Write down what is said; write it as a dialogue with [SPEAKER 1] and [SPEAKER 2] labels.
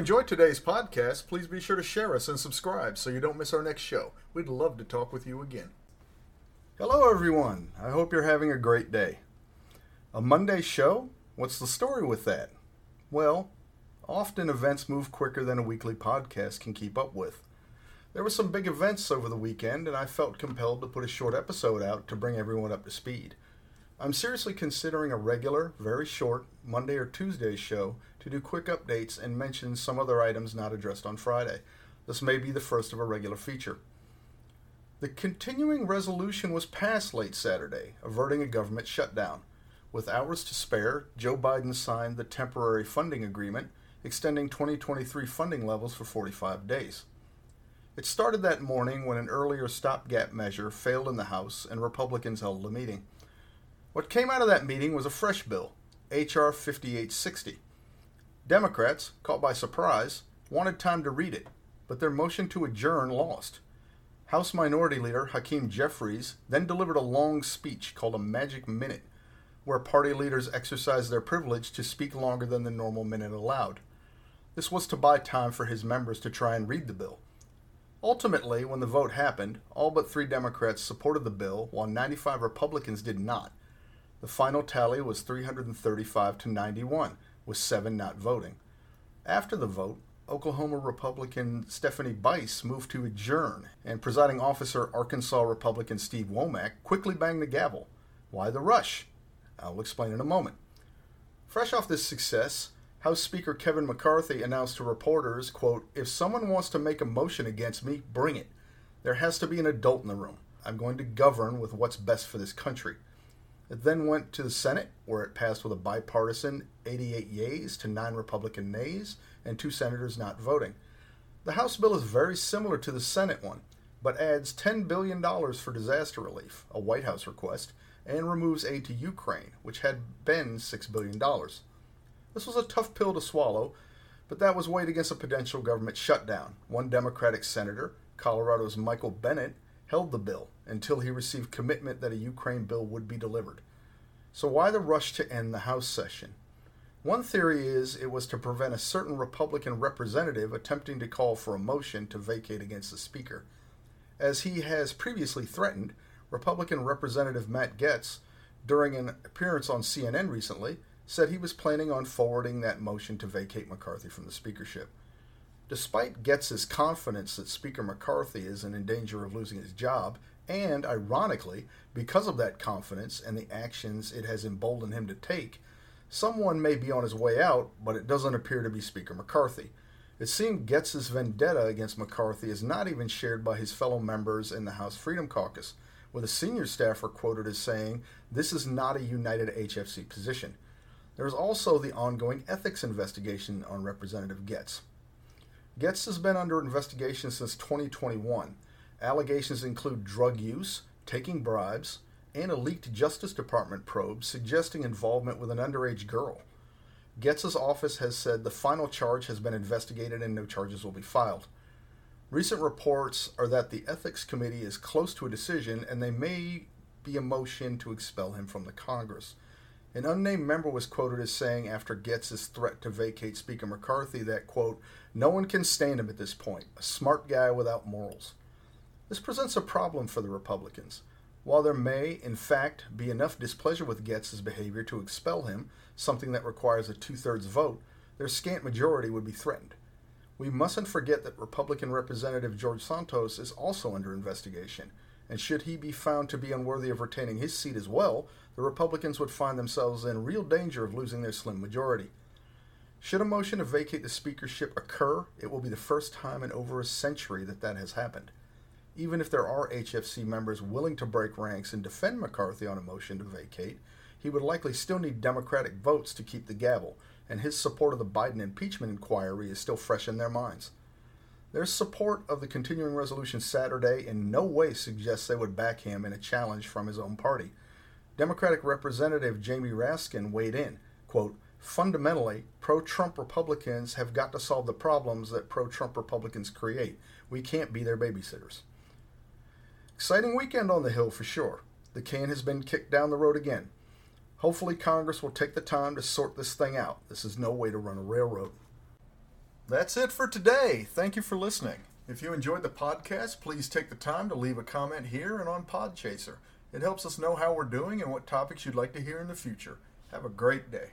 [SPEAKER 1] enjoyed today's podcast, please be sure to share us and subscribe so you don't miss our next show. We'd love to talk with you again. Hello, everyone. I hope you're having a great day. A Monday show? What's the story with that? Well, often events move quicker than a weekly podcast can keep up with. There were some big events over the weekend, and I felt compelled to put a short episode out to bring everyone up to speed. I'm seriously considering a regular, very short, Monday or Tuesday show to do quick updates and mention some other items not addressed on Friday. This may be the first of a regular feature. The continuing resolution was passed late Saturday, averting a government shutdown. With hours to spare, Joe Biden signed the temporary funding agreement, extending 2023 funding levels for 45 days. It started that morning when an earlier stopgap measure failed in the House and Republicans held a meeting. What came out of that meeting was a fresh bill, H.R. 5860. Democrats, caught by surprise, wanted time to read it, but their motion to adjourn lost. House Minority Leader Hakeem Jeffries then delivered a long speech called a Magic Minute, where party leaders exercised their privilege to speak longer than the normal minute allowed. This was to buy time for his members to try and read the bill. Ultimately, when the vote happened, all but three Democrats supported the bill, while 95 Republicans did not. The final tally was 335 to 91, with seven not voting. After the vote, Oklahoma Republican Stephanie Bice moved to adjourn, and presiding officer Arkansas Republican Steve Womack quickly banged the gavel. Why the rush? I'll explain in a moment. Fresh off this success, House Speaker Kevin McCarthy announced to reporters, quote, If someone wants to make a motion against me, bring it. There has to be an adult in the room. I'm going to govern with what's best for this country. It then went to the Senate, where it passed with a bipartisan 88 yeas to 9 Republican nays and two senators not voting. The House bill is very similar to the Senate one, but adds $10 billion for disaster relief, a White House request, and removes aid to Ukraine, which had been $6 billion. This was a tough pill to swallow, but that was weighed against a potential government shutdown. One Democratic senator, Colorado's Michael Bennet, held the bill until he received commitment that a Ukraine bill would be delivered. So, why the rush to end the House session? One theory is it was to prevent a certain Republican representative attempting to call for a motion to vacate against the Speaker. As he has previously threatened, Republican Representative Matt Gaetz, during an appearance on CNN recently, said he was planning on forwarding that motion to vacate McCarthy from the speakership. Despite Gaetz's confidence that Speaker McCarthy is in danger of losing his job, and ironically, because of that confidence and the actions it has emboldened him to take, someone may be on his way out, but it doesn't appear to be Speaker McCarthy. It seems Gaetz's vendetta against McCarthy is not even shared by his fellow members in the House Freedom Caucus, with a senior staffer quoted as saying, This is not a united HFC position. There is also the ongoing ethics investigation on Representative Gaetz. Gaetz has been under investigation since 2021. Allegations include drug use, taking bribes, and a leaked Justice Department probe suggesting involvement with an underage girl. Gaetz's office has said the final charge has been investigated and no charges will be filed. Recent reports are that the Ethics Committee is close to a decision and they may be a motion to expel him from the Congress. An unnamed member was quoted as saying after Gaetz's threat to vacate Speaker McCarthy that, quote, no one can stand him at this point, a smart guy without morals. This presents a problem for the Republicans. While there may, in fact, be enough displeasure with Gaetz's behavior to expel him, something that requires a two thirds vote, their scant majority would be threatened. We mustn't forget that Republican Representative George Santos is also under investigation, and should he be found to be unworthy of retaining his seat as well, the Republicans would find themselves in real danger of losing their slim majority. Should a motion to vacate the speakership occur, it will be the first time in over a century that that has happened. Even if there are HFC members willing to break ranks and defend McCarthy on a motion to vacate, he would likely still need Democratic votes to keep the gavel, and his support of the Biden impeachment inquiry is still fresh in their minds. Their support of the continuing resolution Saturday in no way suggests they would back him in a challenge from his own party. Democratic Representative Jamie Raskin weighed in, quote, Fundamentally, pro Trump Republicans have got to solve the problems that pro Trump Republicans create. We can't be their babysitters. Exciting weekend on the Hill for sure. The can has been kicked down the road again. Hopefully, Congress will take the time to sort this thing out. This is no way to run a railroad. That's it for today. Thank you for listening. If you enjoyed the podcast, please take the time to leave a comment here and on Podchaser. It helps us know how we're doing and what topics you'd like to hear in the future. Have a great day.